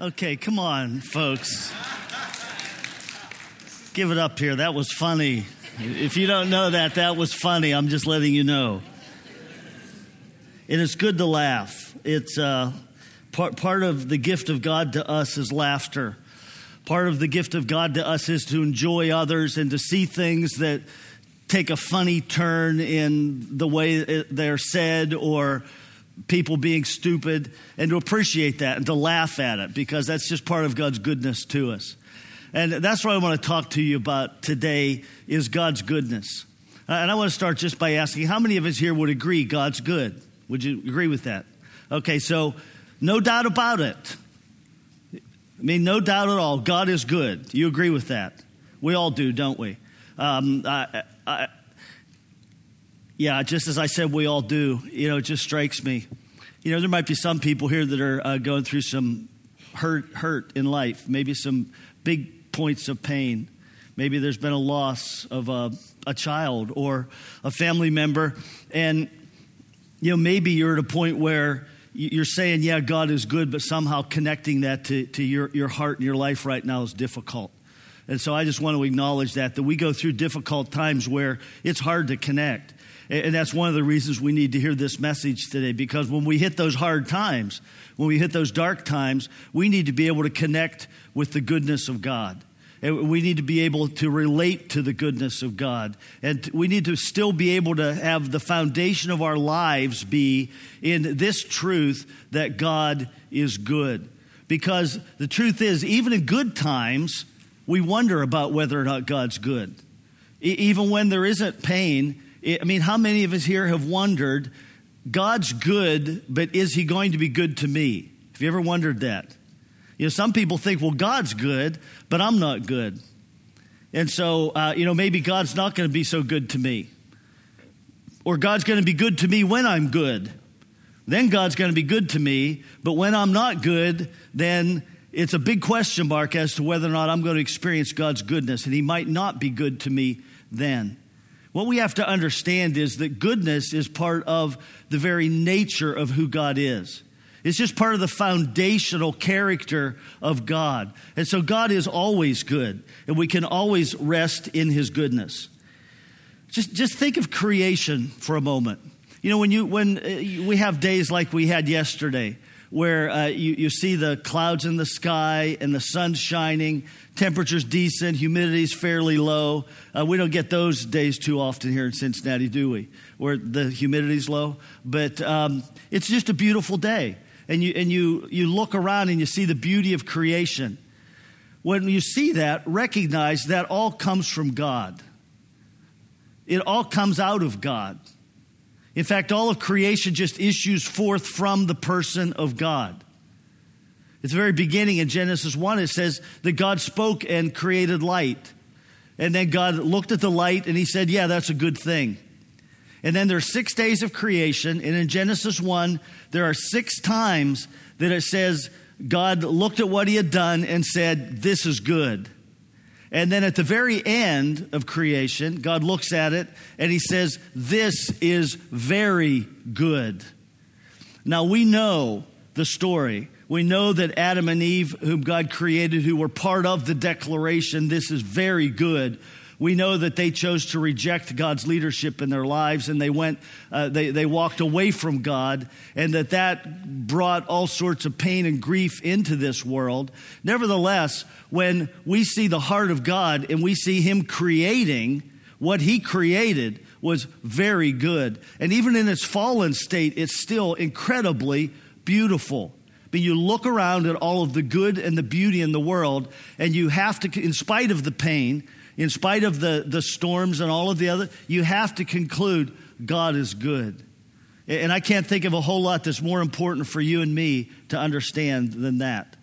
Okay, come on, folks. Give it up here. That was funny. If you don't know that, that was funny. I'm just letting you know. And it's good to laugh. It's uh, part, part of the gift of God to us is laughter. Part of the gift of God to us is to enjoy others and to see things that take a funny turn in the way they're said or people being stupid and to appreciate that and to laugh at it because that's just part of God's goodness to us. And that's what I want to talk to you about today is God's goodness. Uh, and I want to start just by asking how many of us here would agree God's good? Would you agree with that? Okay, so no doubt about it. I mean, no doubt at all, God is good. You agree with that? We all do, don't we? Um, I, yeah, just as I said, we all do. You know, it just strikes me. You know, there might be some people here that are uh, going through some hurt, hurt in life, maybe some big points of pain. Maybe there's been a loss of a, a child or a family member, and you know, maybe you're at a point where you're saying, "Yeah, God is good," but somehow connecting that to, to your, your heart and your life right now is difficult. And so I just want to acknowledge that that we go through difficult times where it's hard to connect. And that's one of the reasons we need to hear this message today because when we hit those hard times, when we hit those dark times, we need to be able to connect with the goodness of God. And we need to be able to relate to the goodness of God. And we need to still be able to have the foundation of our lives be in this truth that God is good. Because the truth is, even in good times, we wonder about whether or not God's good. Even when there isn't pain, I mean, how many of us here have wondered, God's good, but is he going to be good to me? Have you ever wondered that? You know, some people think, well, God's good, but I'm not good. And so, uh, you know, maybe God's not going to be so good to me. Or God's going to be good to me when I'm good. Then God's going to be good to me, but when I'm not good, then it's a big question mark as to whether or not I'm going to experience God's goodness, and He might not be good to me then. What we have to understand is that goodness is part of the very nature of who God is. It's just part of the foundational character of God. And so God is always good, and we can always rest in his goodness. Just, just think of creation for a moment. You know, when, you, when uh, we have days like we had yesterday, where uh, you, you see the clouds in the sky and the sun shining, temperature's decent, humidity's fairly low. Uh, we don't get those days too often here in Cincinnati, do we? Where the humidity's low. But um, it's just a beautiful day. And, you, and you, you look around and you see the beauty of creation. When you see that, recognize that all comes from God. It all comes out of God. In fact, all of creation just issues forth from the person of God. At the very beginning in Genesis 1, it says that God spoke and created light. And then God looked at the light and he said, Yeah, that's a good thing. And then there are six days of creation. And in Genesis 1, there are six times that it says God looked at what he had done and said, This is good. And then at the very end of creation, God looks at it and he says, This is very good. Now we know the story. We know that Adam and Eve, whom God created, who were part of the declaration, This is very good, we know that they chose to reject God's leadership in their lives and they went, uh, they, they walked away from God, and that that brought all sorts of pain and grief into this world. Nevertheless, when we see the heart of God and we see Him creating, what He created was very good. And even in its fallen state, it's still incredibly beautiful. But you look around at all of the good and the beauty in the world, and you have to, in spite of the pain, in spite of the, the storms and all of the other, you have to conclude God is good. And I can't think of a whole lot that's more important for you and me to understand than that.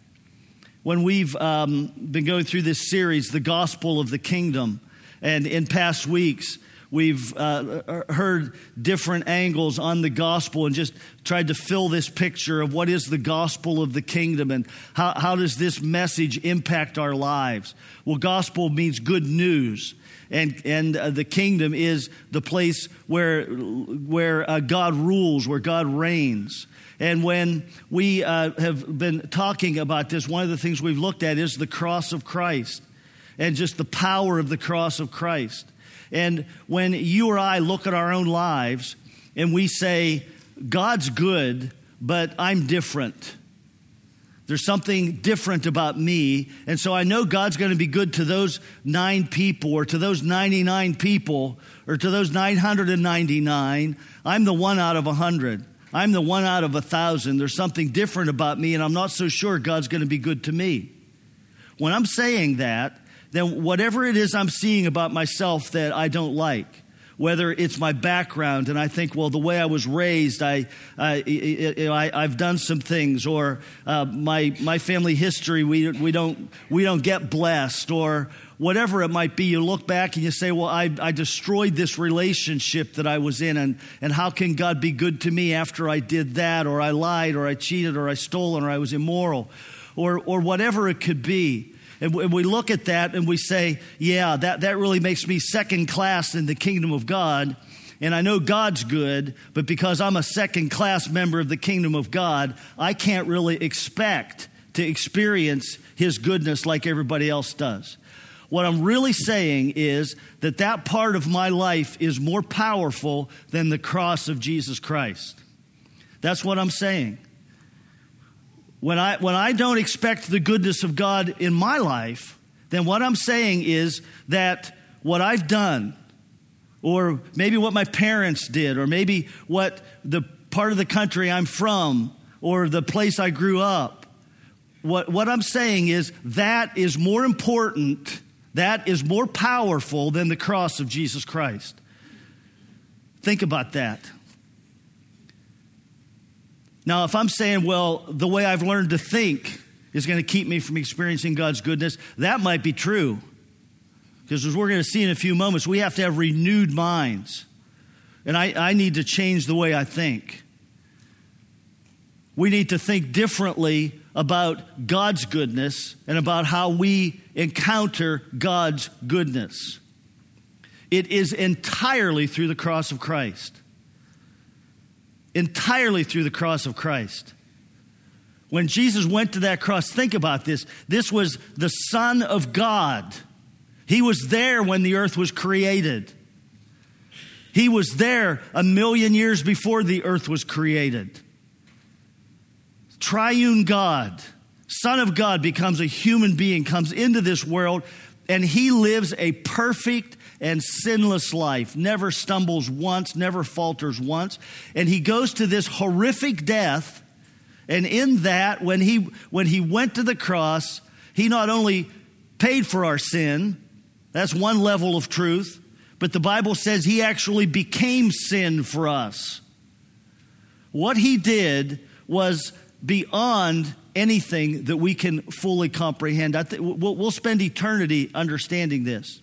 When we've um, been going through this series, The Gospel of the Kingdom, and in past weeks, we've uh, heard different angles on the gospel and just tried to fill this picture of what is the gospel of the kingdom and how, how does this message impact our lives. Well, gospel means good news. And, and uh, the kingdom is the place where, where uh, God rules, where God reigns. And when we uh, have been talking about this, one of the things we've looked at is the cross of Christ and just the power of the cross of Christ. And when you or I look at our own lives and we say, God's good, but I'm different. There's something different about me. And so I know God's going to be good to those nine people or to those 99 people or to those 999. I'm the one out of a 100. I'm the one out of a thousand. There's something different about me, and I'm not so sure God's going to be good to me. When I'm saying that, then whatever it is I'm seeing about myself that I don't like, whether it's my background and I think, well, the way I was raised, I, I, I, have done some things, or uh, my, my family history, we, we, don't, we don't get blessed, or whatever it might be, you look back and you say, well, I, I destroyed this relationship that I was in, and, and how can God be good to me after I did that, or I lied, or I cheated, or I stole, or I was immoral, or, or whatever it could be. And we look at that and we say, yeah, that, that really makes me second class in the kingdom of God. And I know God's good, but because I'm a second class member of the kingdom of God, I can't really expect to experience his goodness like everybody else does. What I'm really saying is that that part of my life is more powerful than the cross of Jesus Christ. That's what I'm saying. When I, when I don't expect the goodness of God in my life, then what I'm saying is that what I've done, or maybe what my parents did, or maybe what the part of the country I'm from, or the place I grew up, what, what I'm saying is that is more important, that is more powerful than the cross of Jesus Christ. Think about that. Now, if I'm saying, well, the way I've learned to think is going to keep me from experiencing God's goodness, that might be true. Because as we're going to see in a few moments, we have to have renewed minds. And I, I need to change the way I think. We need to think differently about God's goodness and about how we encounter God's goodness. It is entirely through the cross of Christ entirely through the cross of Christ. When Jesus went to that cross, think about this. This was the Son of God. He was there when the earth was created. He was there a million years before the earth was created. Triune God, Son of God, becomes a human being, comes into this world, and he lives a perfect and sinless life, never stumbles once, never falters once. And he goes to this horrific death. And in that, when he, when he went to the cross, he not only paid for our sin, that's one level of truth, but the Bible says he actually became sin for us. What he did was beyond anything that we can fully comprehend. I th- we'll, we'll spend eternity understanding this.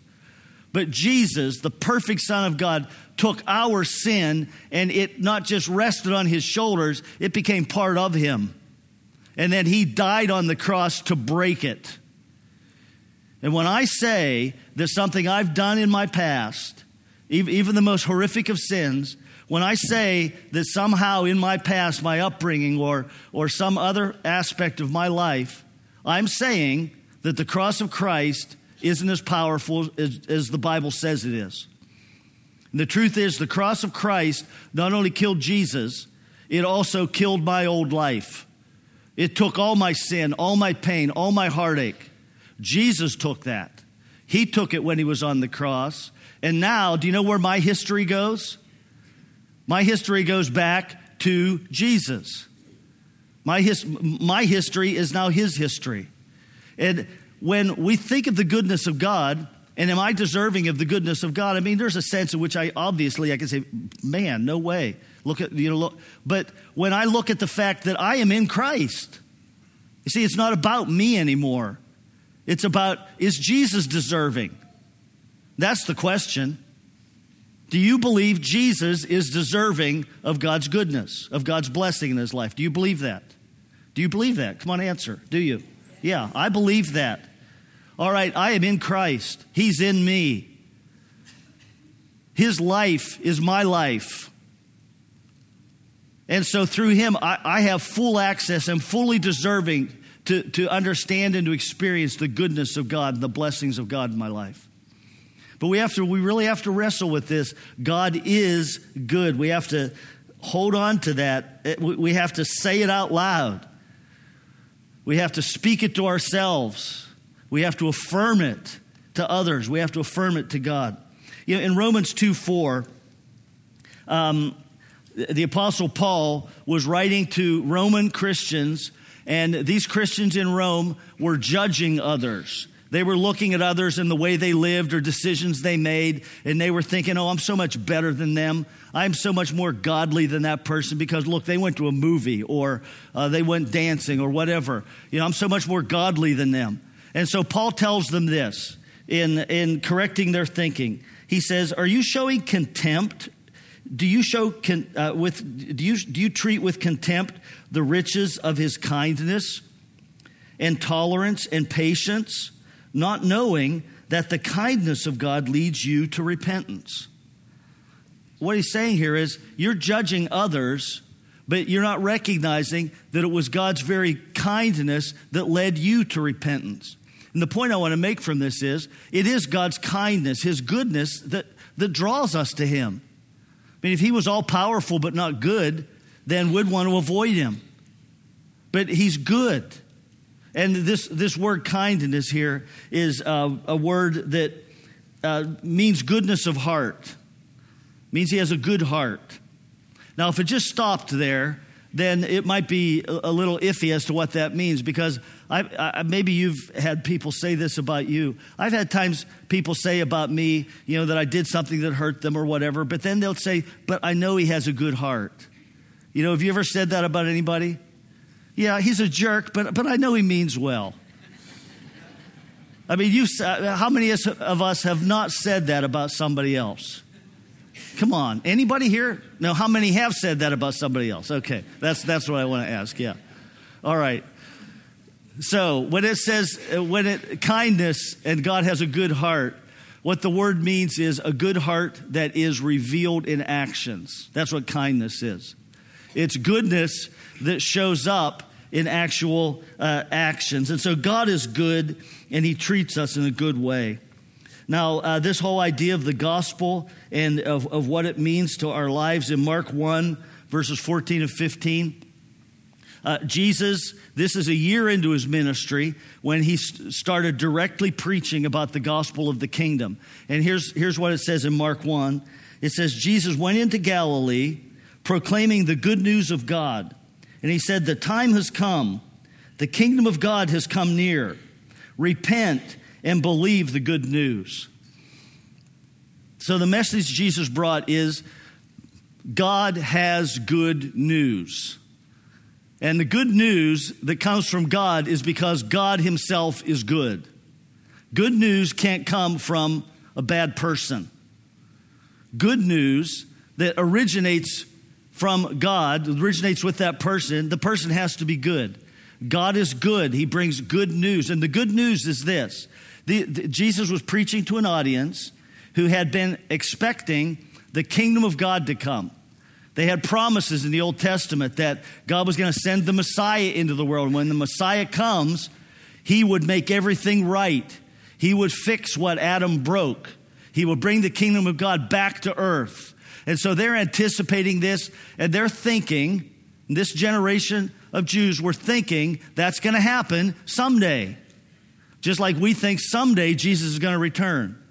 But Jesus, the perfect Son of God, took our sin and it not just rested on his shoulders, it became part of him. And then he died on the cross to break it. And when I say that something I've done in my past, even the most horrific of sins, when I say that somehow in my past, my upbringing, or, or some other aspect of my life, I'm saying that the cross of Christ isn't as powerful as, as the Bible says it is. And the truth is, the cross of Christ not only killed Jesus, it also killed my old life. It took all my sin, all my pain, all my heartache. Jesus took that. He took it when he was on the cross. And now, do you know where my history goes? My history goes back to Jesus. My, his, my history is now his history. And when we think of the goodness of God, and am I deserving of the goodness of God? I mean, there's a sense in which I obviously I can say, man, no way. Look at you know, look. but when I look at the fact that I am in Christ, you see, it's not about me anymore. It's about is Jesus deserving? That's the question. Do you believe Jesus is deserving of God's goodness, of God's blessing in his life? Do you believe that? Do you believe that? Come on, answer. Do you? Yeah, I believe that. All right, I am in Christ, He's in me. His life is my life. And so through him, I, I, have full access. I'm fully deserving to, to understand and to experience the goodness of God and the blessings of God in my life. But we have to, we really have to wrestle with this. God is good. We have to hold on to that. We have to say it out loud. We have to speak it to ourselves. We have to affirm it to others. We have to affirm it to God. You know, in Romans 2 4, um, the Apostle Paul was writing to Roman Christians, and these Christians in Rome were judging others. They were looking at others and the way they lived or decisions they made, and they were thinking, oh, I'm so much better than them. I'm so much more godly than that person because, look, they went to a movie or uh, they went dancing or whatever. You know, I'm so much more godly than them. And so Paul tells them this in, in correcting their thinking. He says, Are you showing contempt do you show con, uh, with do you do you treat with contempt the riches of his kindness and tolerance and patience, not knowing that the kindness of God leads you to repentance? What he's saying here is you're judging others, but you're not recognizing that it was God's very kindness that led you to repentance. And the point I want to make from this is it is God's kindness, his goodness that, that draws us to him I mean, if he was all powerful but not good, then we'd want to avoid him. But he's good. And this, this word kindness here is uh, a word that uh, means goodness of heart, means he has a good heart. Now, if it just stopped there, then it might be a little iffy as to what that means because I, I, maybe you've had people say this about you. I've had times people say about me, you know, that I did something that hurt them or whatever, but then they'll say, but I know he has a good heart. You know, have you ever said that about anybody? Yeah, he's a jerk, but, but I know he means well. I mean, you, uh, how many of us have not said that about somebody else? Come on. Anybody here? No, how many have said that about somebody else? Okay. That's that's what I want to ask. Yeah. All right. So, when it says uh, when it kindness and God has a good heart, what the word means is a good heart that is revealed in actions. That's what kindness is. It's goodness that shows up in actual uh, actions. And so God is good and he treats us in a good way. Now, uh, this whole idea of the gospel and of, of what it means to our lives in Mark 1, verses 14 and 15. Uh, Jesus, this is a year into his ministry when he st- started directly preaching about the gospel of the kingdom. And here's, here's what it says in Mark 1 it says, Jesus went into Galilee proclaiming the good news of God. And he said, The time has come, the kingdom of God has come near. Repent and believe the good news. So, the message Jesus brought is God has good news. And the good news that comes from God is because God Himself is good. Good news can't come from a bad person. Good news that originates from God, originates with that person, the person has to be good. God is good. He brings good news. And the good news is this the, the, Jesus was preaching to an audience who had been expecting the kingdom of God to come. They had promises in the Old Testament that God was going to send the Messiah into the world. And when the Messiah comes, he would make everything right. He would fix what Adam broke. He would bring the kingdom of God back to earth. And so they're anticipating this and they're thinking, this generation of Jews were thinking that's going to happen someday. Just like we think someday Jesus is going to return.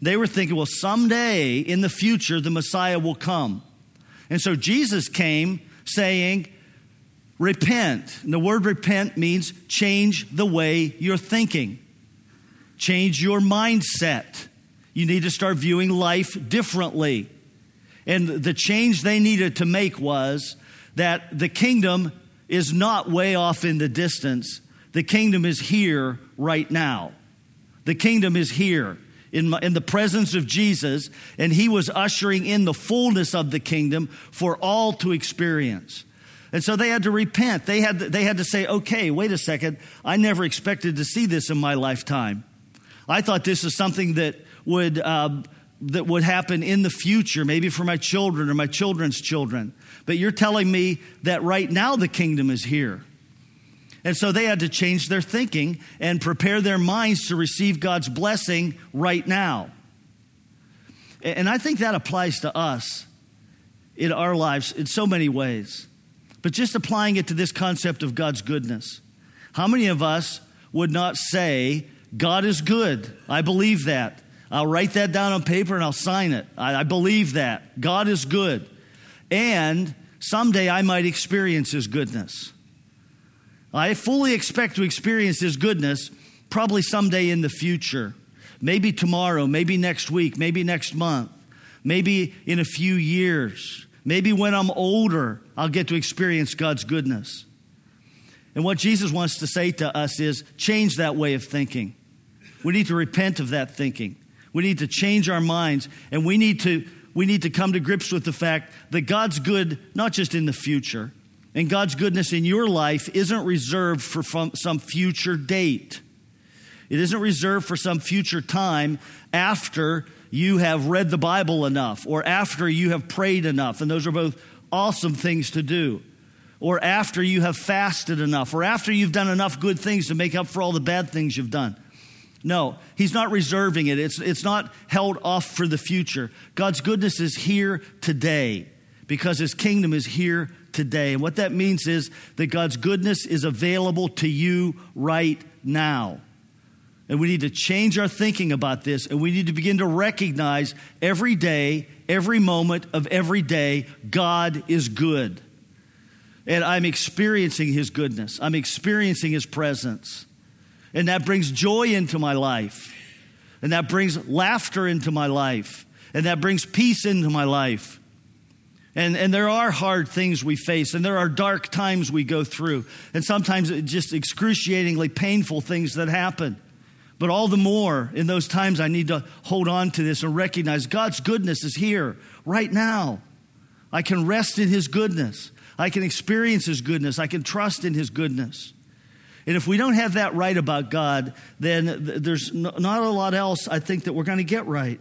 They were thinking, well, someday in the future, the Messiah will come. And so Jesus came saying, repent. And the word repent means change the way you're thinking, change your mindset. You need to start viewing life differently. And the change they needed to make was that the kingdom is not way off in the distance, the kingdom is here right now. The kingdom is here. In, my, in the presence of Jesus, and he was ushering in the fullness of the kingdom for all to experience. And so they had to repent. They had, they had to say, okay, wait a second. I never expected to see this in my lifetime. I thought this is something that would, uh, that would happen in the future, maybe for my children or my children's children. But you're telling me that right now the kingdom is here. And so they had to change their thinking and prepare their minds to receive God's blessing right now. And I think that applies to us in our lives in so many ways. But just applying it to this concept of God's goodness. How many of us would not say, God is good? I believe that. I'll write that down on paper and I'll sign it. I, I believe that. God is good. And someday I might experience His goodness. I fully expect to experience His goodness probably someday in the future. Maybe tomorrow, maybe next week, maybe next month, maybe in a few years. Maybe when I'm older, I'll get to experience God's goodness. And what Jesus wants to say to us is change that way of thinking. We need to repent of that thinking. We need to change our minds, and we need to, we need to come to grips with the fact that God's good, not just in the future, and God's goodness in your life isn't reserved for some future date. It isn't reserved for some future time after you have read the Bible enough or after you have prayed enough. And those are both awesome things to do. Or after you have fasted enough or after you've done enough good things to make up for all the bad things you've done. No, he's not reserving it. It's, it's not held off for the future. God's goodness is here today because his kingdom is here today. And what that means is that God's goodness is available to you right now. And we need to change our thinking about this, and we need to begin to recognize every day, every moment of every day, God is good. And I'm experiencing His goodness, I'm experiencing His presence. And that brings joy into my life, and that brings laughter into my life, and that brings peace into my life. And, and there are hard things we face, and there are dark times we go through, and sometimes just excruciatingly painful things that happen. But all the more in those times, I need to hold on to this and recognize God's goodness is here right now. I can rest in His goodness, I can experience His goodness, I can trust in His goodness. And if we don't have that right about God, then there's not a lot else I think that we're going to get right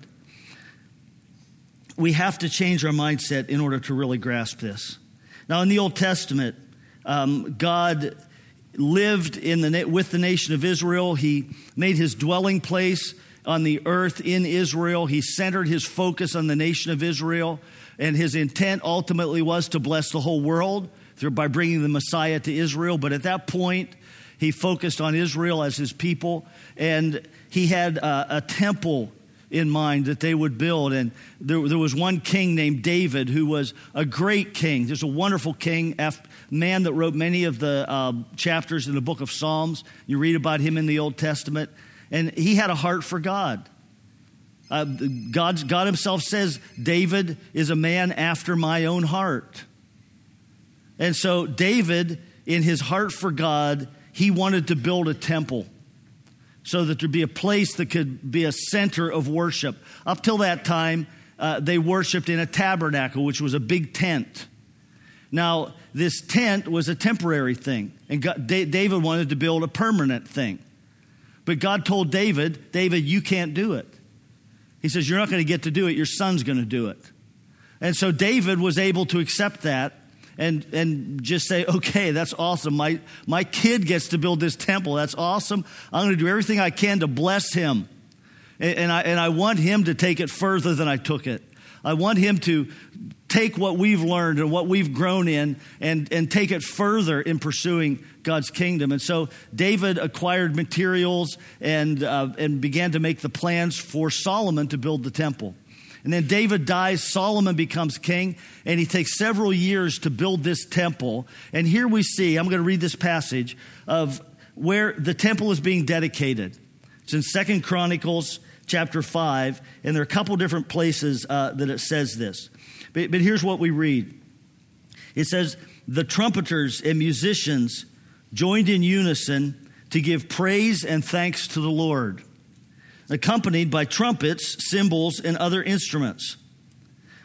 we have to change our mindset in order to really grasp this. Now, in the Old Testament, um, God lived in the, with the nation of Israel. He made his dwelling place on the earth in Israel. He centered his focus on the nation of Israel, and his intent ultimately was to bless the whole world through, by bringing the Messiah to Israel. But at that point, he focused on Israel as his people, and he had a temple in mind that they would build. And there, there was one king named David who was a great king. There's a wonderful king, man that wrote many of the uh, chapters in the book of Psalms. You read about him in the Old Testament. And he had a heart for God. Uh, God, God Himself says, David is a man after my own heart. And so, David, in his heart for God, he wanted to build a temple so that there'd be a place that could be a center of worship. Up till that time, uh, they worshiped in a tabernacle, which was a big tent. Now, this tent was a temporary thing, and God, David wanted to build a permanent thing. But God told David, David, you can't do it. He says, You're not going to get to do it, your son's going to do it. And so David was able to accept that and, and just say, okay, that's awesome. My, my kid gets to build this temple. That's awesome. I'm going to do everything I can to bless him. And, and, I, and I want him to take it further than I took it. I want him to take what we've learned and what we've grown in and, and take it further in pursuing God's kingdom. And so David acquired materials and, uh, and began to make the plans for Solomon to build the temple. And then David dies, Solomon becomes king, and he takes several years to build this temple. And here we see, I'm going to read this passage of where the temple is being dedicated. It's in Second Chronicles chapter 5, and there are a couple different places uh, that it says this. But, but here's what we read it says, The trumpeters and musicians joined in unison to give praise and thanks to the Lord accompanied by trumpets, cymbals, and other instruments.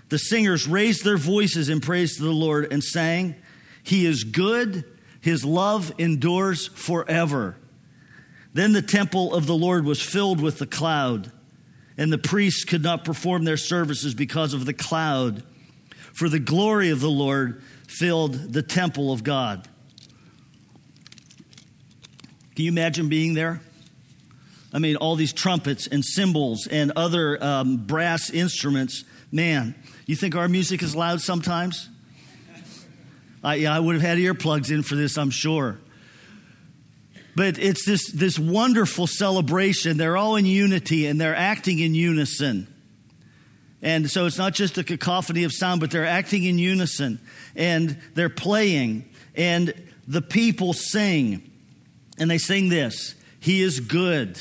The singers raised their voices in praise to the Lord and sang, He is good, His love endures forever. Then the temple of the Lord was filled with the cloud, and the priests could not perform their services because of the cloud, for the glory of the Lord filled the temple of God. Can you imagine being there? I mean, all these trumpets and cymbals and other um, brass instruments. Man, you think our music is loud sometimes? I, yeah, I would have had earplugs in for this, I'm sure. But it's this, this wonderful celebration. They're all in unity and they're acting in unison. And so it's not just a cacophony of sound, but they're acting in unison and they're playing. And the people sing. And they sing this He is good.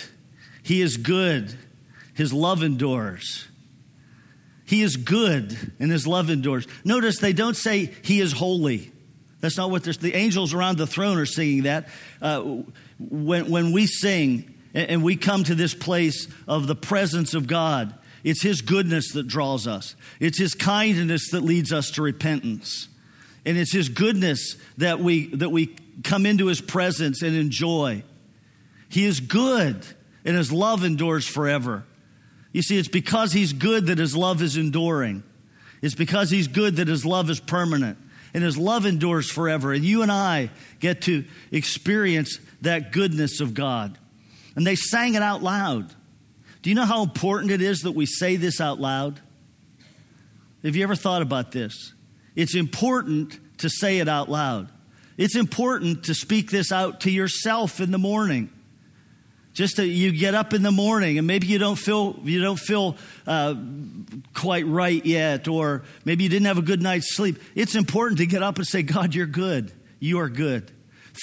He is good. His love endures. He is good and his love endures. Notice they don't say he is holy. That's not what the angels around the throne are singing that. Uh, when, when we sing and we come to this place of the presence of God, it's his goodness that draws us, it's his kindness that leads us to repentance. And it's his goodness that we, that we come into his presence and enjoy. He is good, and his love endures forever. You see, it's because he's good that his love is enduring. It's because he's good that his love is permanent and his love endures forever. And you and I get to experience that goodness of God. And they sang it out loud. Do you know how important it is that we say this out loud? Have you ever thought about this? It's important to say it out loud. It's important to speak this out to yourself in the morning. Just that you get up in the morning and maybe you don't feel you don't feel uh, quite right yet, or maybe you didn't have a good night's sleep. It's important to get up and say, "God, you're good. You are good.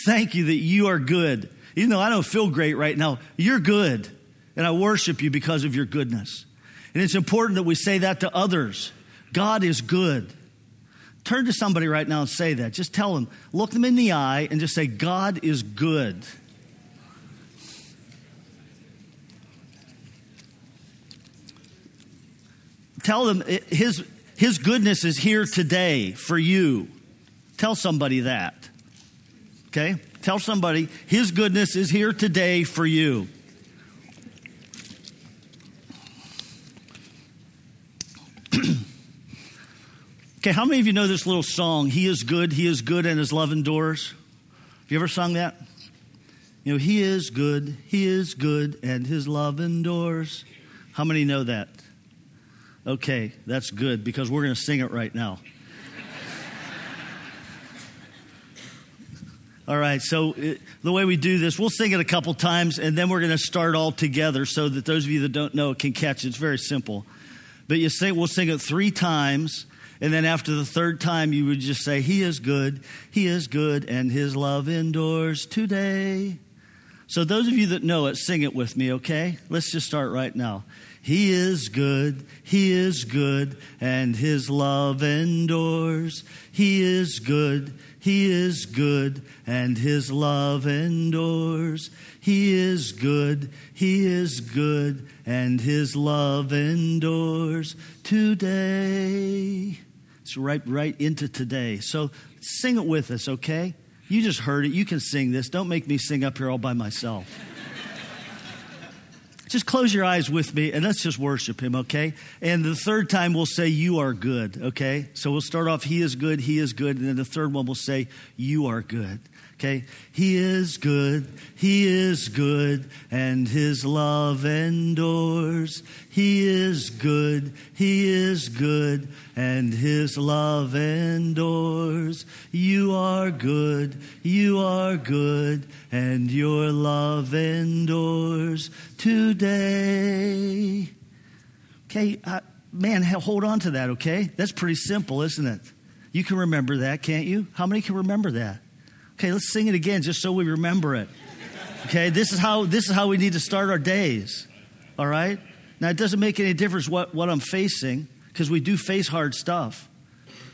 Thank you that you are good. Even though I don't feel great right now, you're good, and I worship you because of your goodness." And it's important that we say that to others. God is good. Turn to somebody right now and say that. Just tell them, look them in the eye, and just say, God is good. Tell them eh, his, his goodness is here today for you. Tell somebody that. Okay? Tell somebody his goodness is here today for you. Okay, how many of you know this little song, He is good, He is good, and His love endures? Have you ever sung that? You know, He is good, He is good, and His love endures. How many know that? Okay, that's good because we're going to sing it right now. All right, so it, the way we do this, we'll sing it a couple times and then we're going to start all together so that those of you that don't know can catch it. It's very simple. But you sing, we'll sing it three times and then after the third time, you would just say, He is good, He is good, and His love endures today. So, those of you that know it, sing it with me, okay? Let's just start right now. He is good, He is good, and His love endures. He is good, He is good, and His love endures. He is good, He is good, and His love endures today. It's right, right into today. So sing it with us, okay? You just heard it. You can sing this. Don't make me sing up here all by myself. Just close your eyes with me and let's just worship him, okay? And the third time we'll say, You are good, okay? So we'll start off, He is good, He is good. And then the third one we'll say, You are good. Okay? He is good. He is good. And his love endures. He is good. He is good. And his love endures. You are good. You are good. And your love endures today. Okay? Uh, man, hold on to that, okay? That's pretty simple, isn't it? You can remember that, can't you? How many can remember that? Okay, let's sing it again just so we remember it. Okay, this is how this is how we need to start our days. All right? Now it doesn't make any difference what, what I'm facing, because we do face hard stuff.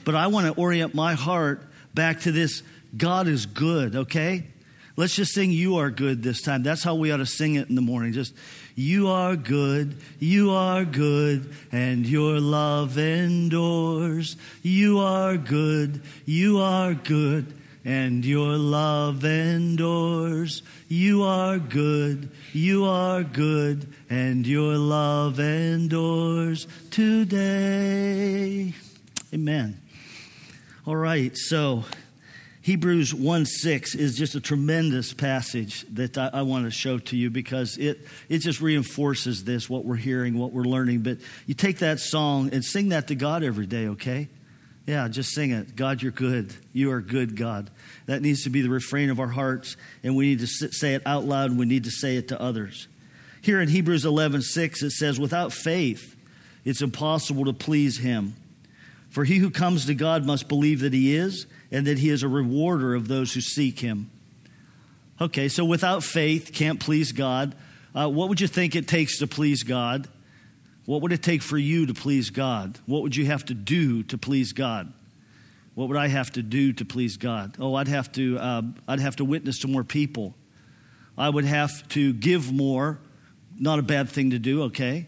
But I want to orient my heart back to this God is good, okay? Let's just sing You Are Good this time. That's how we ought to sing it in the morning. Just, You are good, you are good, and your love endures. You are good, you are good, and your love endures. You are good, you are good, and your love endures today. Amen. All right, so Hebrews 1 6 is just a tremendous passage that I, I, want to show to you because it, it just reinforces this, what we're hearing, what we're learning. But you take that song and sing that to God every day, okay? Yeah, just sing it. God, you're good. You are good, God. That needs to be the refrain of our hearts, and we need to say it out loud, and we need to say it to others. Here in Hebrews 11 6, it says, Without faith, it's impossible to please Him. For he who comes to God must believe that He is and that he is a rewarder of those who seek him. Okay, so without faith, can't please God. Uh, what would you think it takes to please God? What would it take for you to please God? What would you have to do to please God? What would I have to do to please God? Oh, I'd have to, uh, I'd have to witness to more people. I would have to give more. Not a bad thing to do, okay?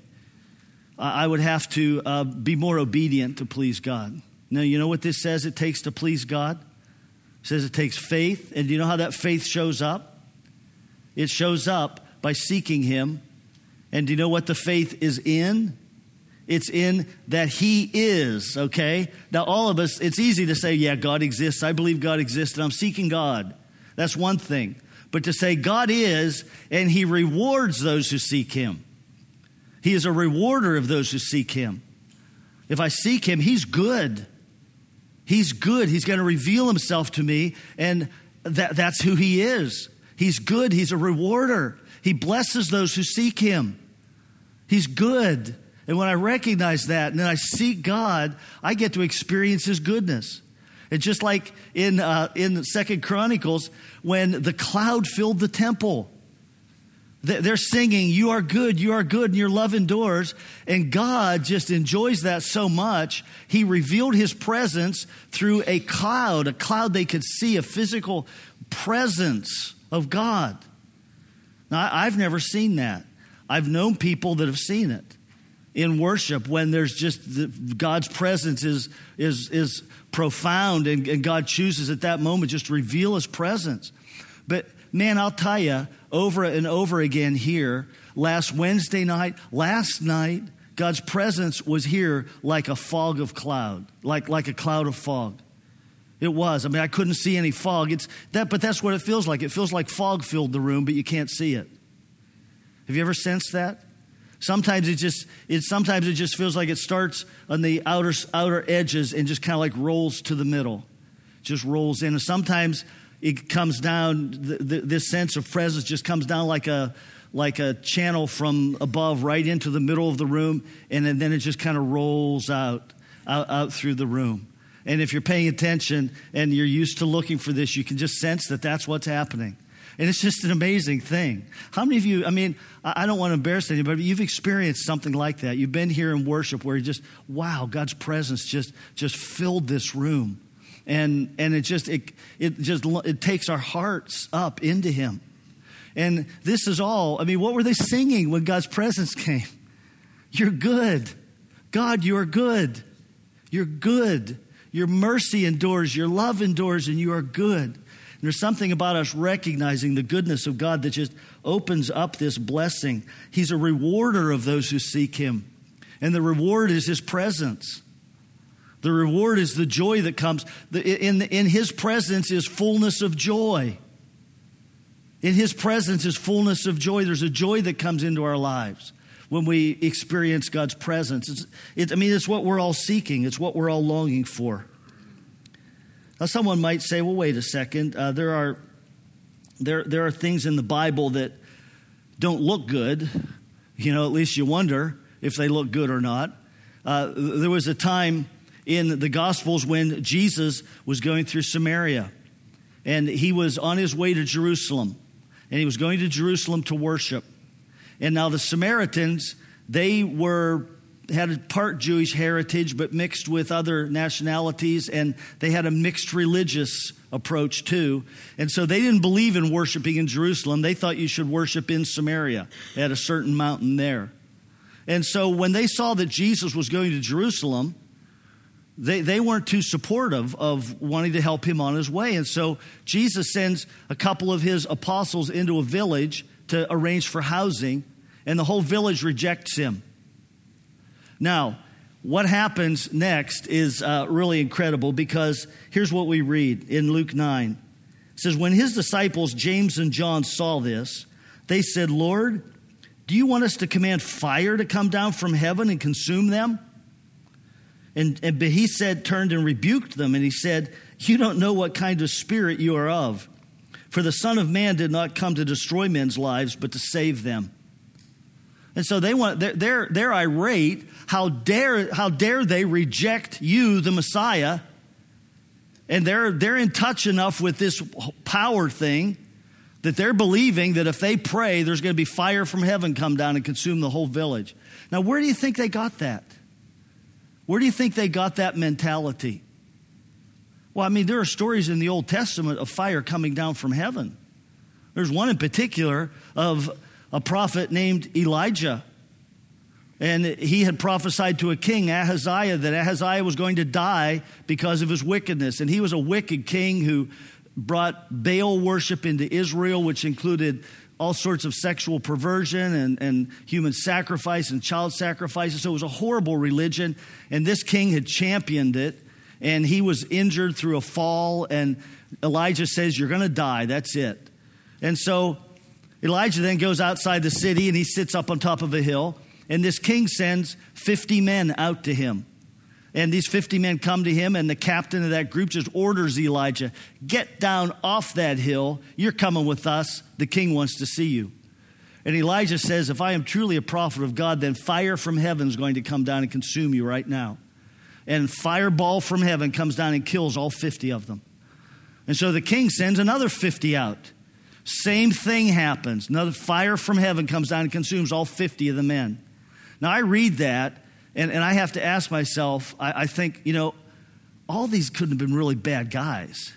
I would have to uh, be more obedient to please God. Now, you know what this says it takes to please God? It says it takes faith. And do you know how that faith shows up? It shows up by seeking Him. And do you know what the faith is in? It's in that He is, okay? Now, all of us, it's easy to say, yeah, God exists. I believe God exists, and I'm seeking God. That's one thing. But to say God is, and He rewards those who seek Him. He is a rewarder of those who seek Him. If I seek Him, He's good. He's good. He's going to reveal himself to me, and that, that's who he is. He's good. He's a rewarder. He blesses those who seek him. He's good. And when I recognize that and then I seek God, I get to experience his goodness. It's just like in, uh, in Second Chronicles when the cloud filled the temple. They're singing, You are good, you are good, and your love endures. And God just enjoys that so much. He revealed his presence through a cloud, a cloud they could see, a physical presence of God. Now, I've never seen that. I've known people that have seen it in worship when there's just the, God's presence is, is, is profound and, and God chooses at that moment just to reveal his presence. But man, I'll tell you, over and over again here. Last Wednesday night, last night, God's presence was here like a fog of cloud, like, like a cloud of fog. It was. I mean, I couldn't see any fog. It's that, but that's what it feels like. It feels like fog filled the room, but you can't see it. Have you ever sensed that? Sometimes it just it sometimes it just feels like it starts on the outer outer edges and just kind of like rolls to the middle, just rolls in. And sometimes it comes down, this sense of presence just comes down like a, like a channel from above right into the middle of the room, and then it just kind of rolls out, out, out through the room. And if you're paying attention and you're used to looking for this, you can just sense that that's what's happening. And it's just an amazing thing. How many of you, I mean, I don't want to embarrass anybody, but you've experienced something like that. You've been here in worship where you just, wow, God's presence just, just filled this room and and it just it it just it takes our hearts up into him. And this is all i mean what were they singing when god's presence came? You're good. God you're good. You're good. Your mercy endures your love endures and you are good. And there's something about us recognizing the goodness of god that just opens up this blessing. He's a rewarder of those who seek him. And the reward is his presence the reward is the joy that comes. In, in His presence is fullness of joy. In His presence is fullness of joy. There's a joy that comes into our lives when we experience God's presence. It's, it, I mean, it's what we're all seeking, it's what we're all longing for. Now, someone might say, well, wait a second. Uh, there, are, there, there are things in the Bible that don't look good. You know, at least you wonder if they look good or not. Uh, there was a time in the Gospels when Jesus was going through Samaria. And he was on his way to Jerusalem. And he was going to Jerusalem to worship. And now the Samaritans, they were had a part Jewish heritage, but mixed with other nationalities, and they had a mixed religious approach too. And so they didn't believe in worshiping in Jerusalem. They thought you should worship in Samaria at a certain mountain there. And so when they saw that Jesus was going to Jerusalem, they, they weren't too supportive of wanting to help him on his way. And so Jesus sends a couple of his apostles into a village to arrange for housing, and the whole village rejects him. Now, what happens next is uh, really incredible because here's what we read in Luke 9. It says, When his disciples, James and John, saw this, they said, Lord, do you want us to command fire to come down from heaven and consume them? And, and but he said, turned and rebuked them, and he said, You don't know what kind of spirit you are of. For the Son of Man did not come to destroy men's lives, but to save them. And so they want they're, they're, they're irate. How dare how dare they reject you, the Messiah? And they're they're in touch enough with this power thing that they're believing that if they pray, there's going to be fire from heaven come down and consume the whole village. Now, where do you think they got that? Where do you think they got that mentality? Well, I mean, there are stories in the Old Testament of fire coming down from heaven. There's one in particular of a prophet named Elijah. And he had prophesied to a king, Ahaziah, that Ahaziah was going to die because of his wickedness. And he was a wicked king who brought Baal worship into Israel, which included all sorts of sexual perversion and, and human sacrifice and child sacrifices. So it was a horrible religion. And this king had championed it. And he was injured through a fall. And Elijah says, You're going to die. That's it. And so Elijah then goes outside the city and he sits up on top of a hill. And this king sends 50 men out to him. And these 50 men come to him, and the captain of that group just orders Elijah, Get down off that hill. You're coming with us. The king wants to see you. And Elijah says, If I am truly a prophet of God, then fire from heaven is going to come down and consume you right now. And fireball from heaven comes down and kills all 50 of them. And so the king sends another 50 out. Same thing happens. Another fire from heaven comes down and consumes all 50 of the men. Now, I read that, and, and I have to ask myself, I, I think, you know, all these couldn't have been really bad guys.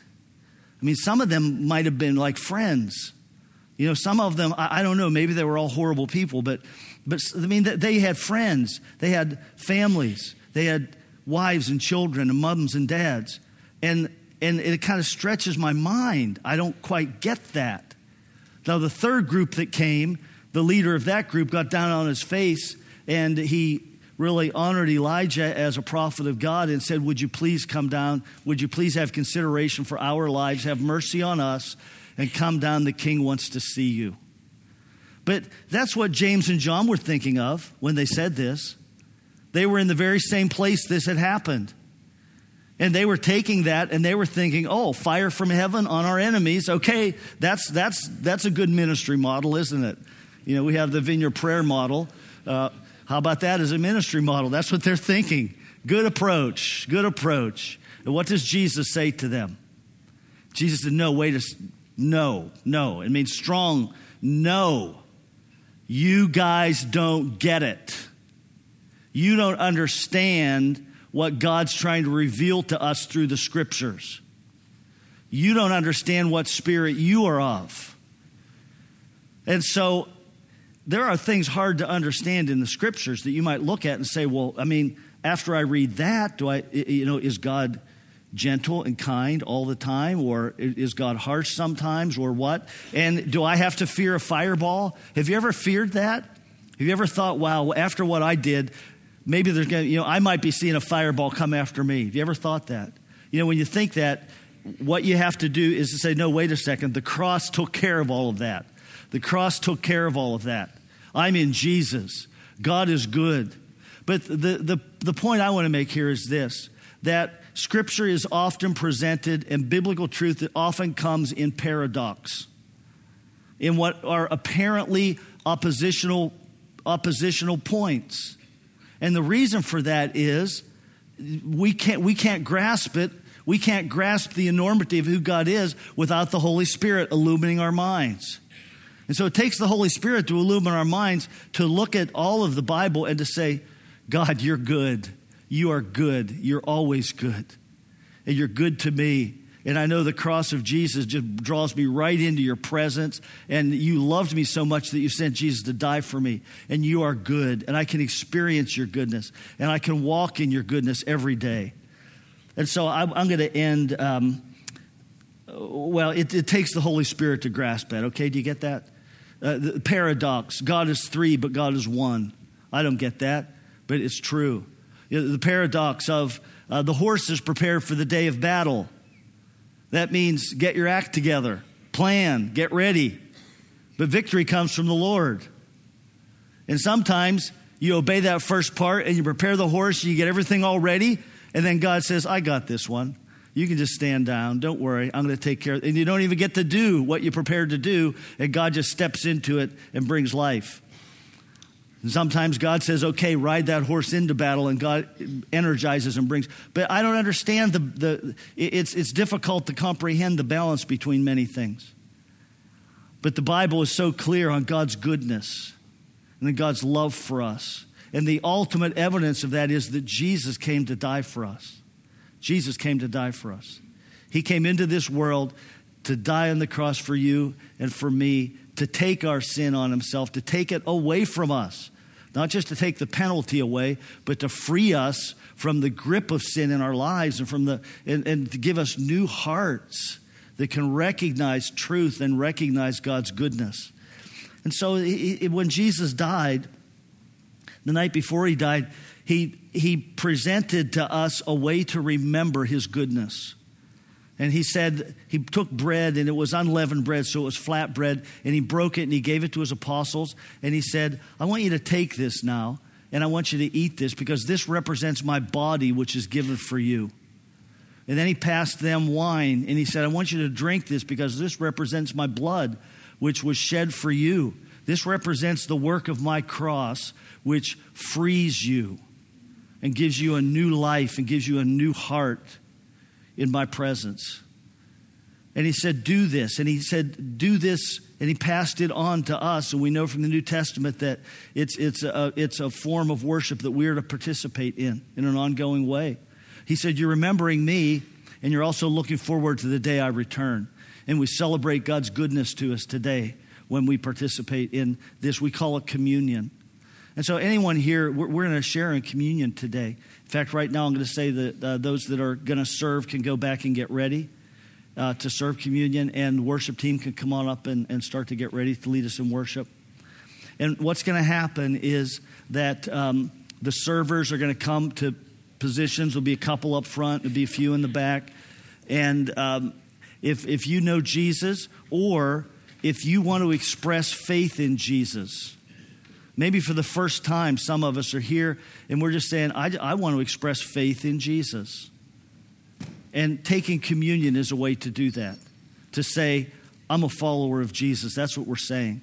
I mean, some of them might have been like friends. You know, some of them, I, I don't know, maybe they were all horrible people, but, but I mean, they had friends, they had families, they had wives and children and moms and dads. And, and it kind of stretches my mind. I don't quite get that. Now, the third group that came, the leader of that group got down on his face and he really honored Elijah as a prophet of God and said, Would you please come down? Would you please have consideration for our lives? Have mercy on us and come down. The king wants to see you. But that's what James and John were thinking of when they said this. They were in the very same place this had happened. And they were taking that and they were thinking, oh, fire from heaven on our enemies. Okay, that's, that's, that's a good ministry model, isn't it? You know, we have the vineyard prayer model. Uh, how about that as a ministry model? That's what they're thinking. Good approach, good approach. And what does Jesus say to them? Jesus said, no, wait a, no, no. It means strong, no. You guys don't get it. You don't understand what God's trying to reveal to us through the scriptures. You don't understand what spirit you are of. And so there are things hard to understand in the scriptures that you might look at and say, well, I mean, after I read that, do I, you know, is God gentle and kind all the time? Or is God harsh sometimes? Or what? And do I have to fear a fireball? Have you ever feared that? Have you ever thought, wow, after what I did, maybe there's going to, you know, I might be seeing a fireball come after me. Have you ever thought that? You know, when you think that, what you have to do is to say, no, wait a second. The cross took care of all of that. The cross took care of all of that. I'm in Jesus. God is good. But the, the, the point I want to make here is this that scripture is often presented and biblical truth often comes in paradox, in what are apparently oppositional, oppositional points. And the reason for that is we can't, we can't grasp it. We can't grasp the enormity of who God is without the Holy Spirit illumining our minds. And so it takes the Holy Spirit to illumine our minds to look at all of the Bible and to say, God, you're good. You are good. You're always good. And you're good to me. And I know the cross of Jesus just draws me right into your presence. And you loved me so much that you sent Jesus to die for me. And you are good. And I can experience your goodness. And I can walk in your goodness every day. And so I'm, I'm going to end. Um, well, it, it, takes the Holy Spirit to grasp that, okay? Do you get that? Uh, the paradox God is three, but God is one. I don't get that, but it's true. The paradox of uh, the horse is prepared for the day of battle. That means get your act together, plan, get ready. But victory comes from the Lord. And sometimes you obey that first part and you prepare the horse, you get everything all ready, and then God says, I got this one. You can just stand down. Don't worry. I'm going to take care of it. And you don't even get to do what you prepared to do, and God just steps into it and brings life. And sometimes God says, okay, ride that horse into battle, and God energizes and brings. But I don't understand the, the it's, it's difficult to comprehend the balance between many things. But the Bible is so clear on God's goodness and God's love for us. And the ultimate evidence of that is that Jesus came to die for us. Jesus came to die for us. He came into this world to die on the cross for you and for me, to take our sin on himself, to take it away from us. Not just to take the penalty away, but to free us from the grip of sin in our lives and from the and, and to give us new hearts that can recognize truth and recognize God's goodness. And so when Jesus died, the night before he died, he, he presented to us a way to remember his goodness. And he said, he took bread and it was unleavened bread, so it was flat bread, and he broke it and he gave it to his apostles. And he said, I want you to take this now, and I want you to eat this because this represents my body, which is given for you. And then he passed them wine and he said, I want you to drink this because this represents my blood, which was shed for you. This represents the work of my cross, which frees you and gives you a new life and gives you a new heart in my presence. And he said, Do this. And he said, Do this. And he passed it on to us. And we know from the New Testament that it's, it's, a, it's a form of worship that we're to participate in in an ongoing way. He said, You're remembering me, and you're also looking forward to the day I return. And we celebrate God's goodness to us today when we participate in this. We call it communion. And so, anyone here, we're, we're going to share in communion today. In fact, right now, I'm going to say that uh, those that are going to serve can go back and get ready uh, to serve communion, and the worship team can come on up and, and start to get ready to lead us in worship. And what's going to happen is that um, the servers are going to come to positions. There'll be a couple up front, there'll be a few in the back. And um, if, if you know Jesus, or if you want to express faith in Jesus, Maybe for the first time, some of us are here and we're just saying, I, I want to express faith in Jesus. And taking communion is a way to do that, to say, I'm a follower of Jesus. That's what we're saying.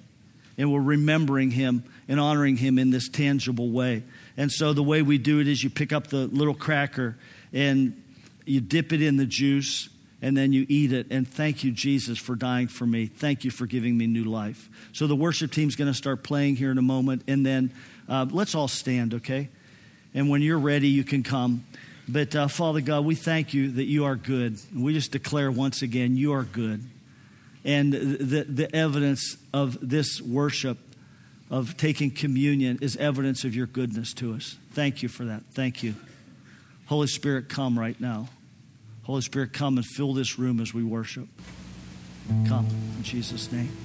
And we're remembering him and honoring him in this tangible way. And so the way we do it is you pick up the little cracker and you dip it in the juice and then you eat it. And thank you, Jesus, for dying for me. Thank you for giving me new life. So the worship team's going to start playing here in a moment. And then uh, let's all stand, okay? And when you're ready, you can come. But uh, Father God, we thank you that you are good. We just declare once again, you are good. And the, the evidence of this worship, of taking communion, is evidence of your goodness to us. Thank you for that. Thank you. Holy Spirit, come right now. Holy Spirit, come and fill this room as we worship. Come in Jesus' name.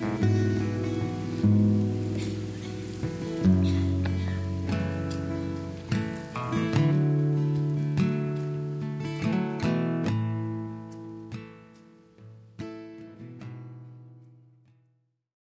Amen.